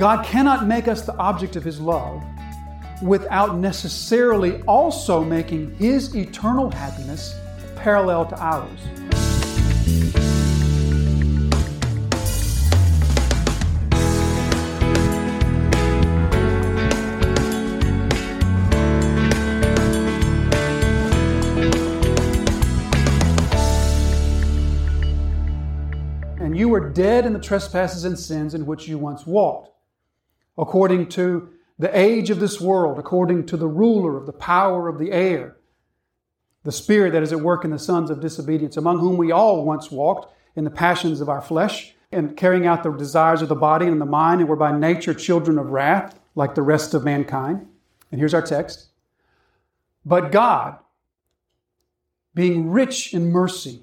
God cannot make us the object of His love without necessarily also making His eternal happiness parallel to ours. And you were dead in the trespasses and sins in which you once walked, according to the age of this world, according to the ruler of the power of the air, the spirit that is at work in the sons of disobedience, among whom we all once walked in the passions of our flesh, and carrying out the desires of the body and the mind, and were by nature children of wrath, like the rest of mankind. And here's our text. But God, being rich in mercy,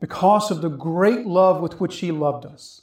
because of the great love with which He loved us,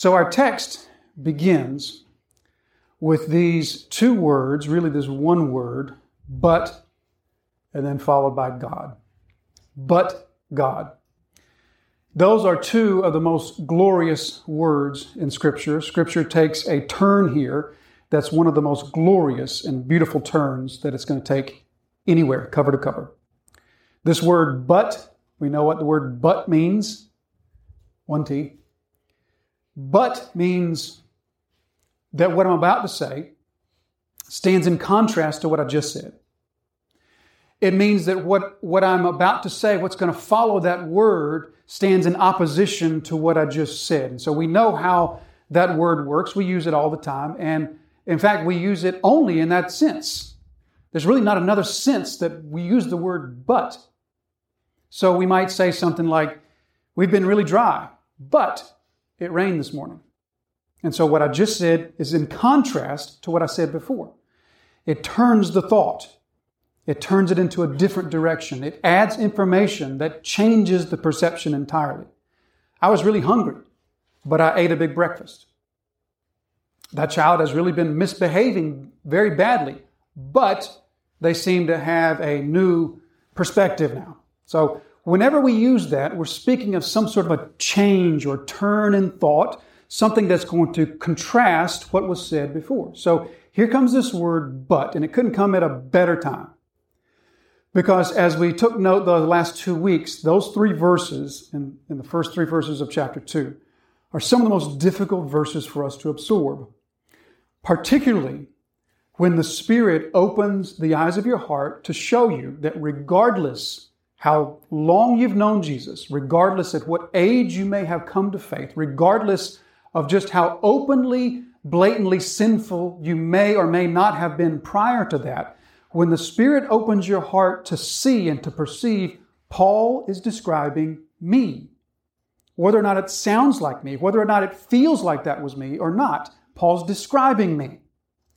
So our text begins with these two words, really this one word, but, and then followed by God. But God. Those are two of the most glorious words in Scripture. Scripture takes a turn here that's one of the most glorious and beautiful turns that it's going to take anywhere, cover to cover. This word but, we know what the word but means. One T. But means that what I'm about to say stands in contrast to what I just said. It means that what, what I'm about to say, what's going to follow that word, stands in opposition to what I just said. And so we know how that word works. We use it all the time. And in fact, we use it only in that sense. There's really not another sense that we use the word but. So we might say something like, We've been really dry, but it rained this morning. And so what I just said is in contrast to what I said before. It turns the thought. It turns it into a different direction. It adds information that changes the perception entirely. I was really hungry, but I ate a big breakfast. That child has really been misbehaving very badly, but they seem to have a new perspective now. So whenever we use that, we're speaking of some sort of a change or turn in thought something that's going to contrast what was said before. So here comes this word but, and it couldn't come at a better time. Because as we took note the last two weeks, those three verses in, in the first three verses of chapter 2 are some of the most difficult verses for us to absorb. Particularly when the Spirit opens the eyes of your heart to show you that regardless how long you've known Jesus, regardless at what age you may have come to faith, regardless of just how openly, blatantly sinful you may or may not have been prior to that, when the Spirit opens your heart to see and to perceive, Paul is describing me. Whether or not it sounds like me, whether or not it feels like that was me or not, Paul's describing me.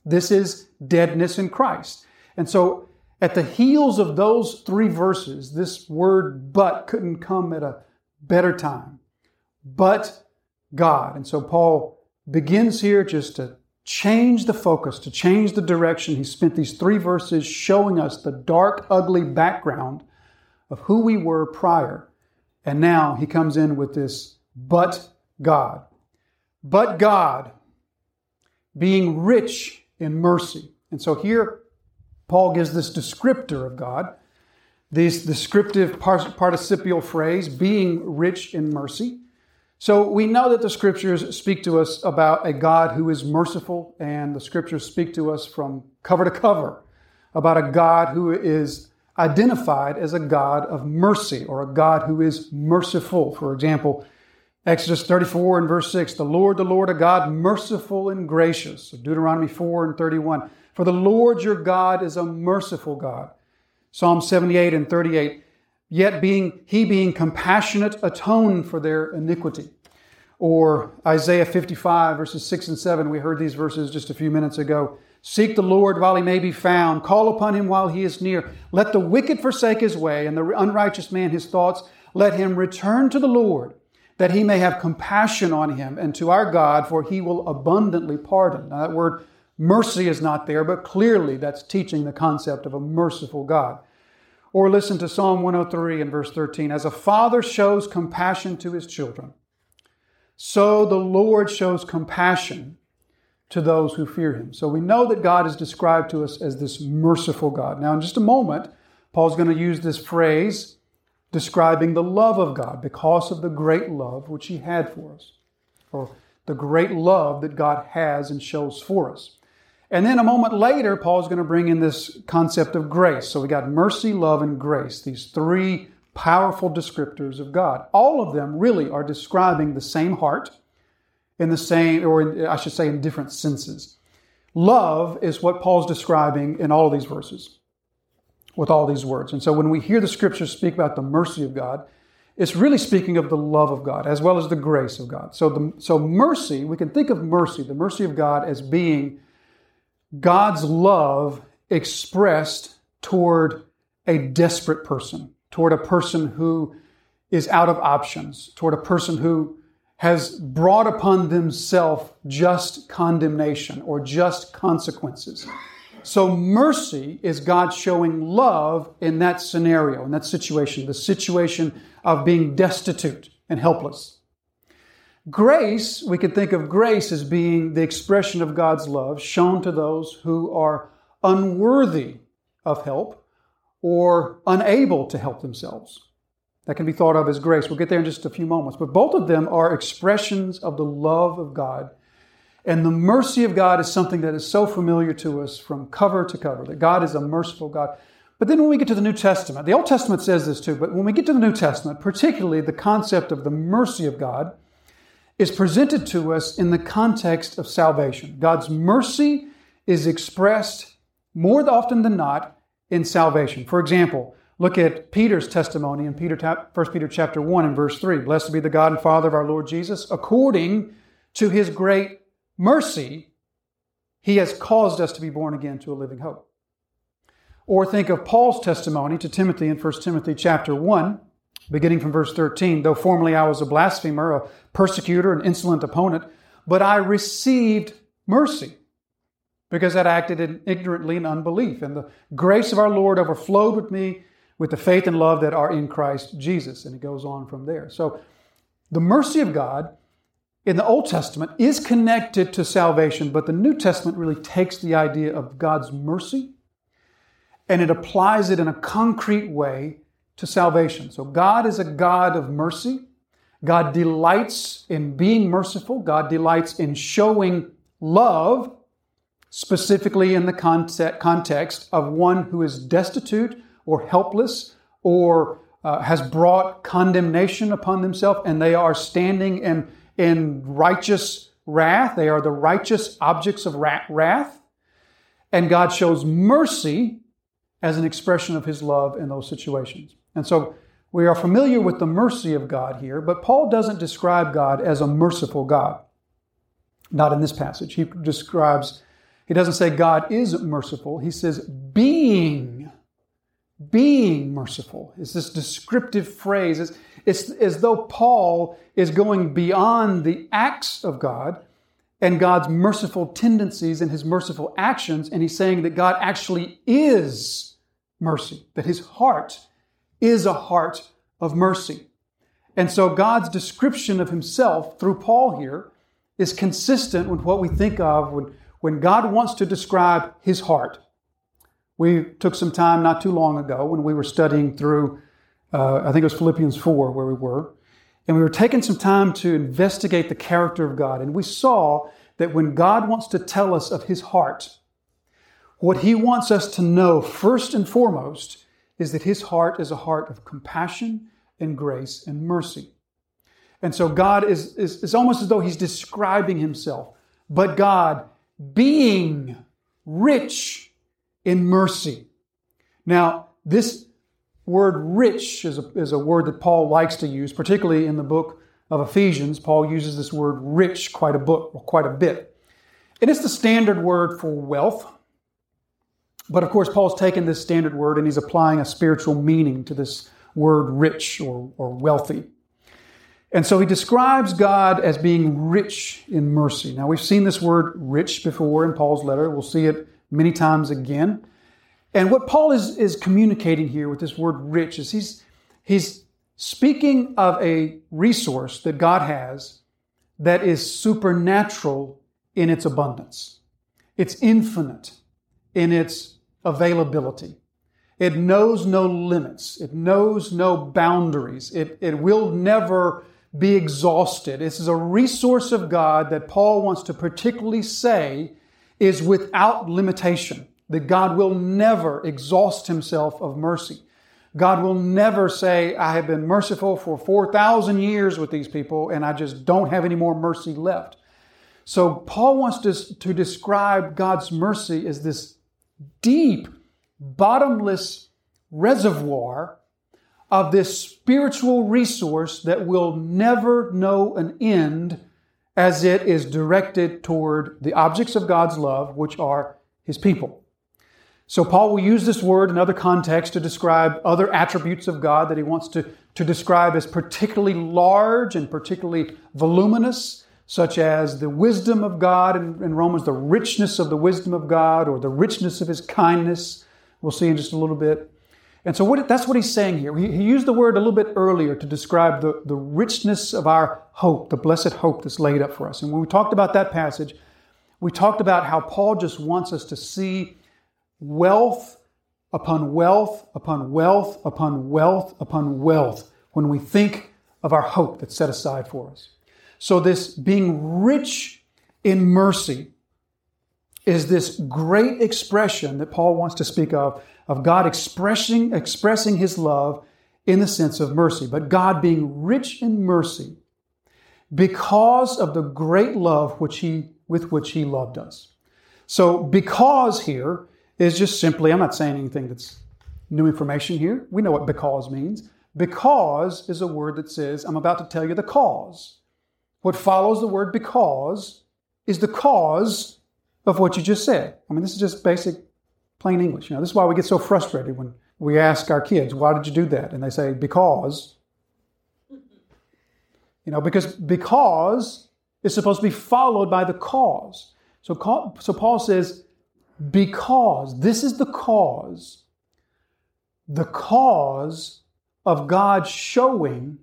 This is deadness in Christ. And so, at the heels of those three verses, this word but couldn't come at a better time. But God. And so Paul begins here just to change the focus, to change the direction. He spent these three verses showing us the dark, ugly background of who we were prior. And now he comes in with this, but God. But God, being rich in mercy. And so here, Paul gives this descriptor of God, this descriptive participial phrase, being rich in mercy. So we know that the scriptures speak to us about a God who is merciful, and the scriptures speak to us from cover to cover about a God who is identified as a God of mercy or a God who is merciful. For example, Exodus 34 and verse 6, the Lord, the Lord, a God merciful and gracious. Deuteronomy 4 and 31, for the Lord your God is a merciful God. Psalm 78 and 38, yet being he being compassionate atoned for their iniquity. Or Isaiah 55, verses 6 and 7. We heard these verses just a few minutes ago. Seek the Lord while he may be found. Call upon him while he is near. Let the wicked forsake his way, and the unrighteous man his thoughts. Let him return to the Lord, that he may have compassion on him, and to our God, for he will abundantly pardon. Now, that word mercy is not there, but clearly that's teaching the concept of a merciful God. Or listen to Psalm 103 and verse 13. As a father shows compassion to his children, so the Lord shows compassion to those who fear him. So we know that God is described to us as this merciful God. Now, in just a moment, Paul's going to use this phrase describing the love of God because of the great love which he had for us, or the great love that God has and shows for us. And then a moment later, Paul's going to bring in this concept of grace. So we got mercy, love, and grace, these three powerful descriptors of God. All of them really are describing the same heart in the same, or in, I should say, in different senses. Love is what Paul's describing in all of these verses with all these words. And so when we hear the scriptures speak about the mercy of God, it's really speaking of the love of God as well as the grace of God. So, the, so mercy, we can think of mercy, the mercy of God, as being God's love expressed toward a desperate person, toward a person who is out of options, toward a person who has brought upon themselves just condemnation or just consequences. So, mercy is God showing love in that scenario, in that situation, the situation of being destitute and helpless. Grace, we can think of grace as being the expression of God's love shown to those who are unworthy of help or unable to help themselves. That can be thought of as grace. We'll get there in just a few moments. But both of them are expressions of the love of God. And the mercy of God is something that is so familiar to us from cover to cover, that God is a merciful God. But then when we get to the New Testament, the Old Testament says this too, but when we get to the New Testament, particularly the concept of the mercy of God is presented to us in the context of salvation. God's mercy is expressed more often than not in salvation. For example, Look at Peter's testimony in Peter, 1 Peter chapter 1 and verse 3. Blessed be the God and Father of our Lord Jesus. According to his great mercy, he has caused us to be born again to a living hope. Or think of Paul's testimony to Timothy in 1 Timothy chapter 1, beginning from verse 13. Though formerly I was a blasphemer, a persecutor, an insolent opponent, but I received mercy because I acted in ignorantly in unbelief. And the grace of our Lord overflowed with me with the faith and love that are in Christ Jesus. And it goes on from there. So the mercy of God in the Old Testament is connected to salvation, but the New Testament really takes the idea of God's mercy and it applies it in a concrete way to salvation. So God is a God of mercy. God delights in being merciful. God delights in showing love, specifically in the context of one who is destitute or helpless or uh, has brought condemnation upon themselves and they are standing in, in righteous wrath. They are the righteous objects of wrath. And God shows mercy as an expression of his love in those situations. And so we are familiar with the mercy of God here, but Paul doesn't describe God as a merciful God. Not in this passage. He describes, he doesn't say God is merciful. He says being being merciful is this descriptive phrase. It's, it's as though Paul is going beyond the acts of God and God's merciful tendencies and his merciful actions, and he's saying that God actually is mercy, that his heart is a heart of mercy. And so God's description of himself through Paul here is consistent with what we think of when, when God wants to describe his heart. We took some time not too long ago when we were studying through, uh, I think it was Philippians 4 where we were, and we were taking some time to investigate the character of God. And we saw that when God wants to tell us of his heart, what he wants us to know first and foremost is that his heart is a heart of compassion and grace and mercy. And so God is, is, is almost as though he's describing himself. But God, being rich in mercy. Now, this word rich is a, is a word that Paul likes to use, particularly in the book of Ephesians, Paul uses this word rich quite a book, quite a bit. And it's the standard word for wealth. But of course, Paul's taken this standard word and he's applying a spiritual meaning to this word rich or, or wealthy. And so he describes God as being rich in mercy. Now, we've seen this word rich before in Paul's letter. We'll see it many times again. And what Paul is, is communicating here with this word rich is he's, he's speaking of a resource that God has that is supernatural in its abundance. It's infinite in its availability. It knows no limits. It knows no boundaries. It, it will never be exhausted. This is a resource of God that Paul wants to particularly say is without limitation, that God will never exhaust himself of mercy. God will never say, I have been merciful for 4,000 years with these people and I just don't have any more mercy left. So Paul wants to, to describe God's mercy as this deep, bottomless reservoir of this spiritual resource that will never know an end as it is directed toward the objects of God's love, which are his people. So Paul will use this word in other contexts to describe other attributes of God that he wants to, to describe as particularly large and particularly voluminous, such as the wisdom of God in, in Romans, the richness of the wisdom of God, or the richness of his kindness. We'll see in just a little bit. And so what, that's what he's saying here. He, he, used the word a little bit earlier to describe the, the richness of our hope, the blessed hope that's laid up for us. And when we talked about that passage, we talked about how Paul just wants us to see wealth upon wealth upon wealth upon wealth upon wealth when we think of our hope that's set aside for us. So, this being rich in mercy is this great expression that Paul wants to speak of of God expressing, expressing his love in the sense of mercy, but God being rich in mercy because of the great love which he, with which he loved us. So, because here is just simply, I'm not saying anything that's new information here. We know what because means. Because is a word that says, I'm about to tell you the cause. What follows the word because is the cause of what you just said. I mean, this is just basic plain English. You know, this is why we get so frustrated when we ask our kids, "Why did you do that?" and they say, "Because." You know, because because is supposed to be followed by the cause. So, so Paul says, because this is the cause, the cause of God showing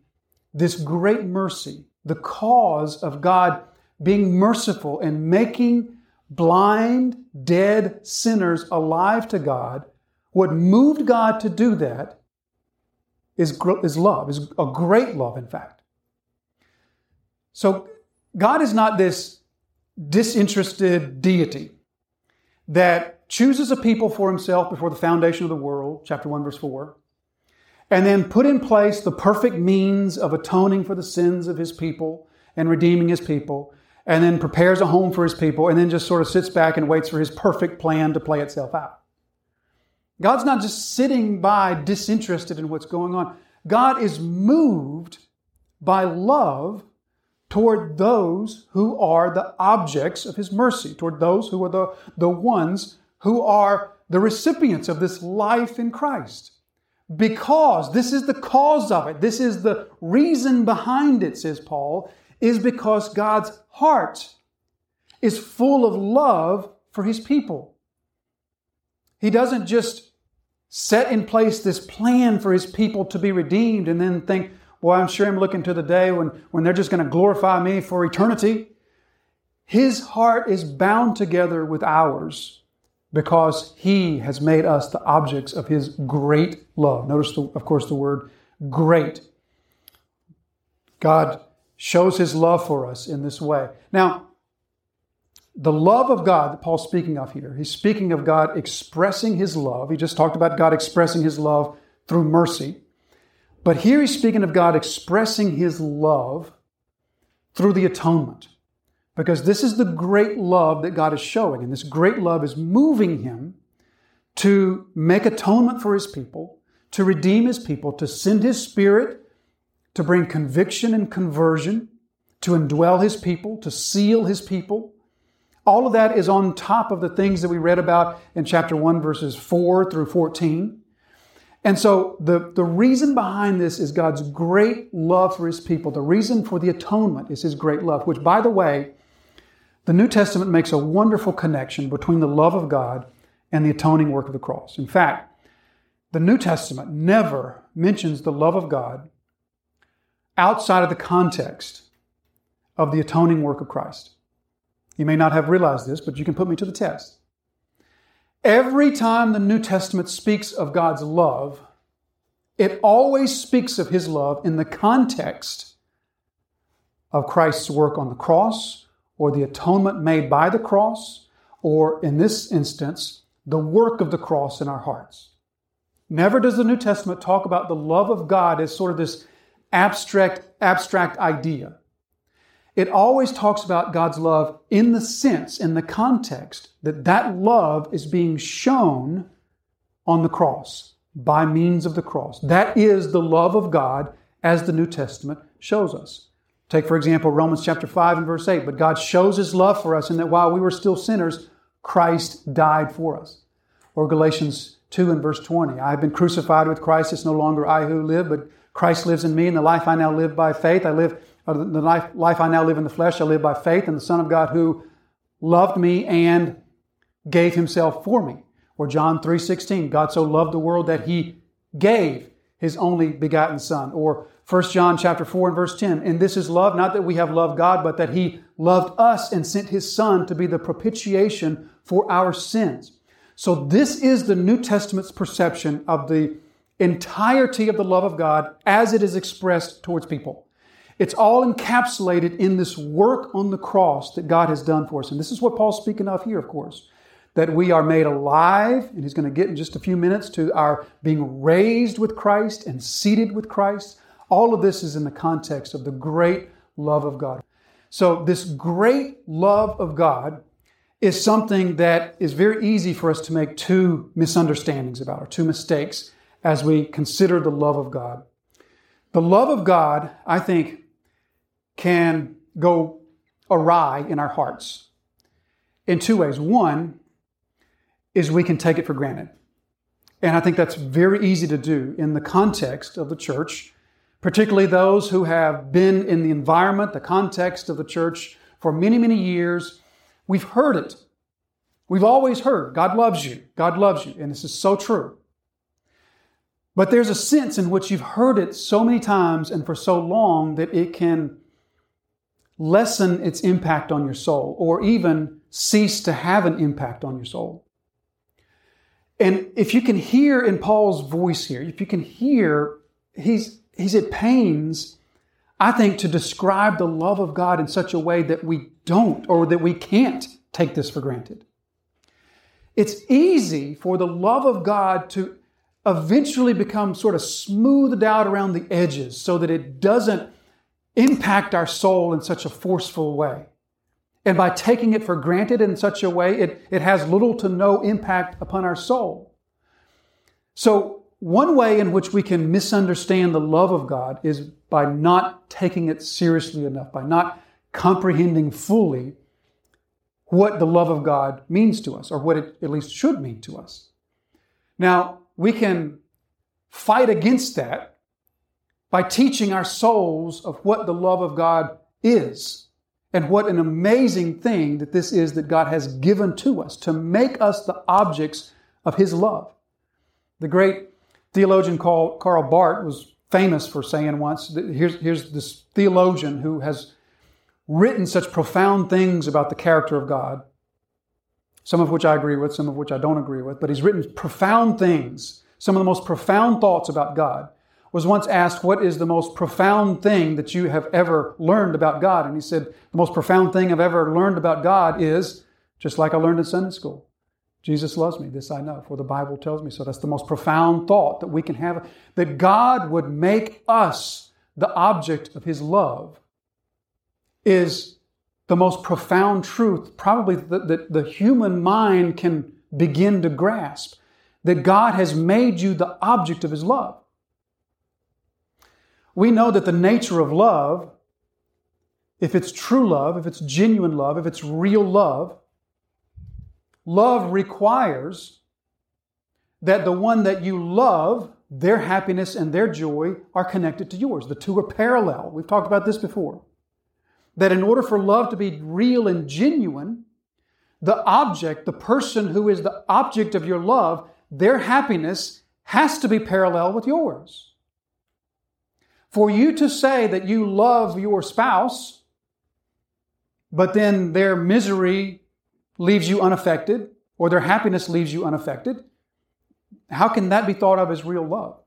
this great mercy, the cause of God being merciful and making blind, dead sinners alive to God, what moved God to do that is, is love, is a great love, in fact. So God is not this disinterested deity that chooses a people for himself before the foundation of the world, chapter 1, verse 4, and then put in place the perfect means of atoning for the sins of his people and redeeming his people, and then prepares a home for his people, and then just sort of sits back and waits for his perfect plan to play itself out. God's not just sitting by disinterested in what's going on. God is moved by love toward those who are the objects of his mercy, toward those who are the, the ones who are the recipients of this life in Christ. Because this is the cause of it, this is the reason behind it, says Paul, is because God's heart is full of love for his people. He doesn't just set in place this plan for his people to be redeemed and then think, well, I'm sure I'm looking to the day when, when they're just going to glorify me for eternity. His heart is bound together with ours because he has made us the objects of his great love. Notice, the, of course, the word great. God shows his love for us in this way. Now, the love of God that Paul's speaking of here, he's speaking of God expressing his love. He just talked about God expressing his love through mercy. But here he's speaking of God expressing his love through the atonement. Because this is the great love that God is showing. And this great love is moving him to make atonement for his people, to redeem his people, to send his spirit to bring conviction and conversion, to indwell his people, to seal his people. All of that is on top of the things that we read about in chapter 1, verses 4 through 14. And so the, the reason behind this is God's great love for his people. The reason for the atonement is his great love, which, by the way, the New Testament makes a wonderful connection between the love of God and the atoning work of the cross. In fact, the New Testament never mentions the love of God outside of the context of the atoning work of Christ. You may not have realized this, but you can put me to the test. Every time the New Testament speaks of God's love, it always speaks of His love in the context of Christ's work on the cross or the atonement made by the cross, or in this instance, the work of the cross in our hearts. Never does the New Testament talk about the love of God as sort of this abstract, abstract idea. It always talks about God's love in the sense, in the context, that that love is being shown on the cross by means of the cross. That is the love of God as the New Testament shows us. Take, for example, Romans chapter 5 and verse 8. But God shows his love for us in that while we were still sinners, Christ died for us. Or Galatians 2 and verse 20. I have been crucified with Christ. It's no longer I who live, but Christ lives in me, and the life I now live by faith. I live the life, life I now live in the flesh, I live by faith in the Son of God who loved me and gave himself for me. Or John 3:16, God so loved the world that he gave his only begotten son. Or 1 John chapter 4 and verse 10, and this is love, not that we have loved God, but that he loved us and sent his son to be the propitiation for our sins. So this is the New Testament's perception of the entirety of the love of God as it is expressed towards people. It's all encapsulated in this work on the cross that God has done for us. And this is what Paul's speaking of here, of course. That we are made alive, and he's going to get in just a few minutes to our being raised with Christ and seated with Christ. All of this is in the context of the great love of God. So, this great love of God is something that is very easy for us to make two misunderstandings about, or two mistakes, as we consider the love of God. The love of God, I think, can go awry in our hearts in two ways. One is we can take it for granted. And I think that's very easy to do in the context of the church, particularly those who have been in the environment, the context of the church for many, many years. We've heard it. We've always heard God loves you. God loves you. And this is so true. But there's a sense in which you've heard it so many times and for so long that it can lessen its impact on your soul or even cease to have an impact on your soul. And if you can hear in Paul's voice here, if you can hear, he's, he's at pains, I think, to describe the love of God in such a way that we don't or that we can't take this for granted. It's easy for the love of God to eventually become sort of smoothed out around the edges so that it doesn't impact our soul in such a forceful way. And by taking it for granted in such a way, it, it has little to no impact upon our soul. So, one way in which we can misunderstand the love of God is by not taking it seriously enough, by not comprehending fully what the love of God means to us, or what it at least should mean to us. Now, we can fight against that by teaching our souls of what the love of God is and what an amazing thing that this is that God has given to us to make us the objects of His love. The great theologian Karl Barth was famous for saying once here's, here's this theologian who has written such profound things about the character of God, some of which I agree with, some of which I don't agree with, but he's written profound things, some of the most profound thoughts about God was once asked, What is the most profound thing that you have ever learned about God? And he said, The most profound thing I've ever learned about God is just like I learned in Sunday school. Jesus loves me. This I know, for the Bible tells me so. That's the most profound thought that we can have that God would make us the object of His love is the most profound truth, probably that, that the human mind can begin to grasp. That God has made you the object of His love. We know that the nature of love, if it's true love, if it's genuine love, if it's real love, love requires that the one that you love, their happiness and their joy are connected to yours. The two are parallel. We've talked about this before. That in order for love to be real and genuine, the object, the person who is the object of your love, their happiness has to be parallel with yours. For you to say that you love your spouse, but then their misery leaves you unaffected, or their happiness leaves you unaffected, how can that be thought of as real love?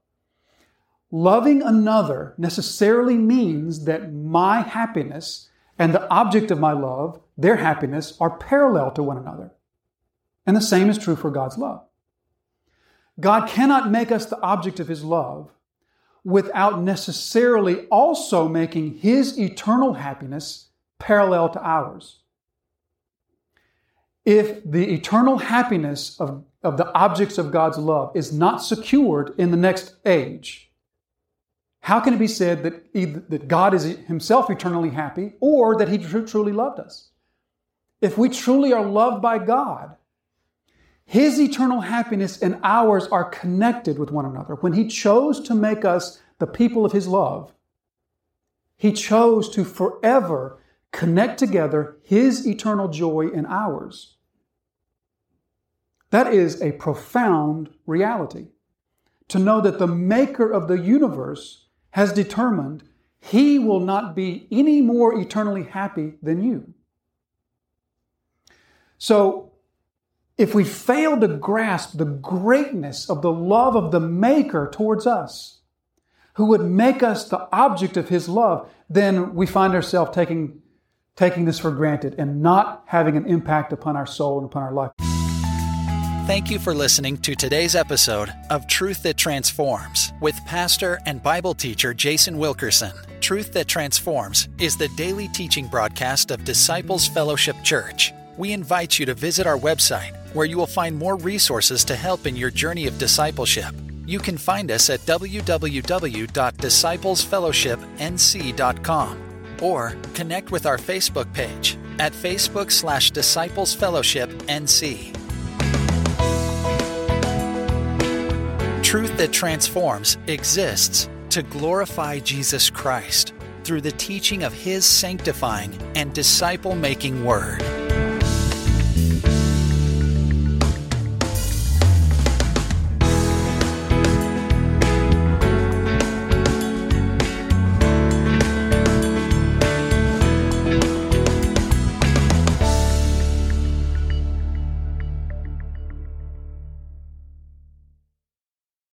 Loving another necessarily means that my happiness and the object of my love, their happiness, are parallel to one another. And the same is true for God's love. God cannot make us the object of His love without necessarily also making His eternal happiness parallel to ours. If the eternal happiness of, of the objects of God's love is not secured in the next age, how can it be said that, either, that God is himself eternally happy or that he tr- truly loved us? If we truly are loved by God, his eternal happiness and ours are connected with one another. When he chose to make us the people of his love, he chose to forever connect together his eternal joy and ours. That is a profound reality. To know that the maker of the universe has determined he will not be any more eternally happy than you. So, if we fail to grasp the greatness of the love of the Maker towards us, who would make us the object of His love, then we find ourselves taking, taking this for granted and not having an impact upon our soul and upon our life. Thank you for listening to today's episode of Truth That Transforms with pastor and Bible teacher Jason Wilkerson. Truth That Transforms is the daily teaching broadcast of Disciples Fellowship Church. We invite you to visit our website where you will find more resources to help in your journey of discipleship. You can find us at www.disciplesfellowshipnc.com or connect with our Facebook page at Facebook slash Disciples Fellowship NC. truth that transforms exists to glorify Jesus Christ through the teaching of His sanctifying and disciple making Word.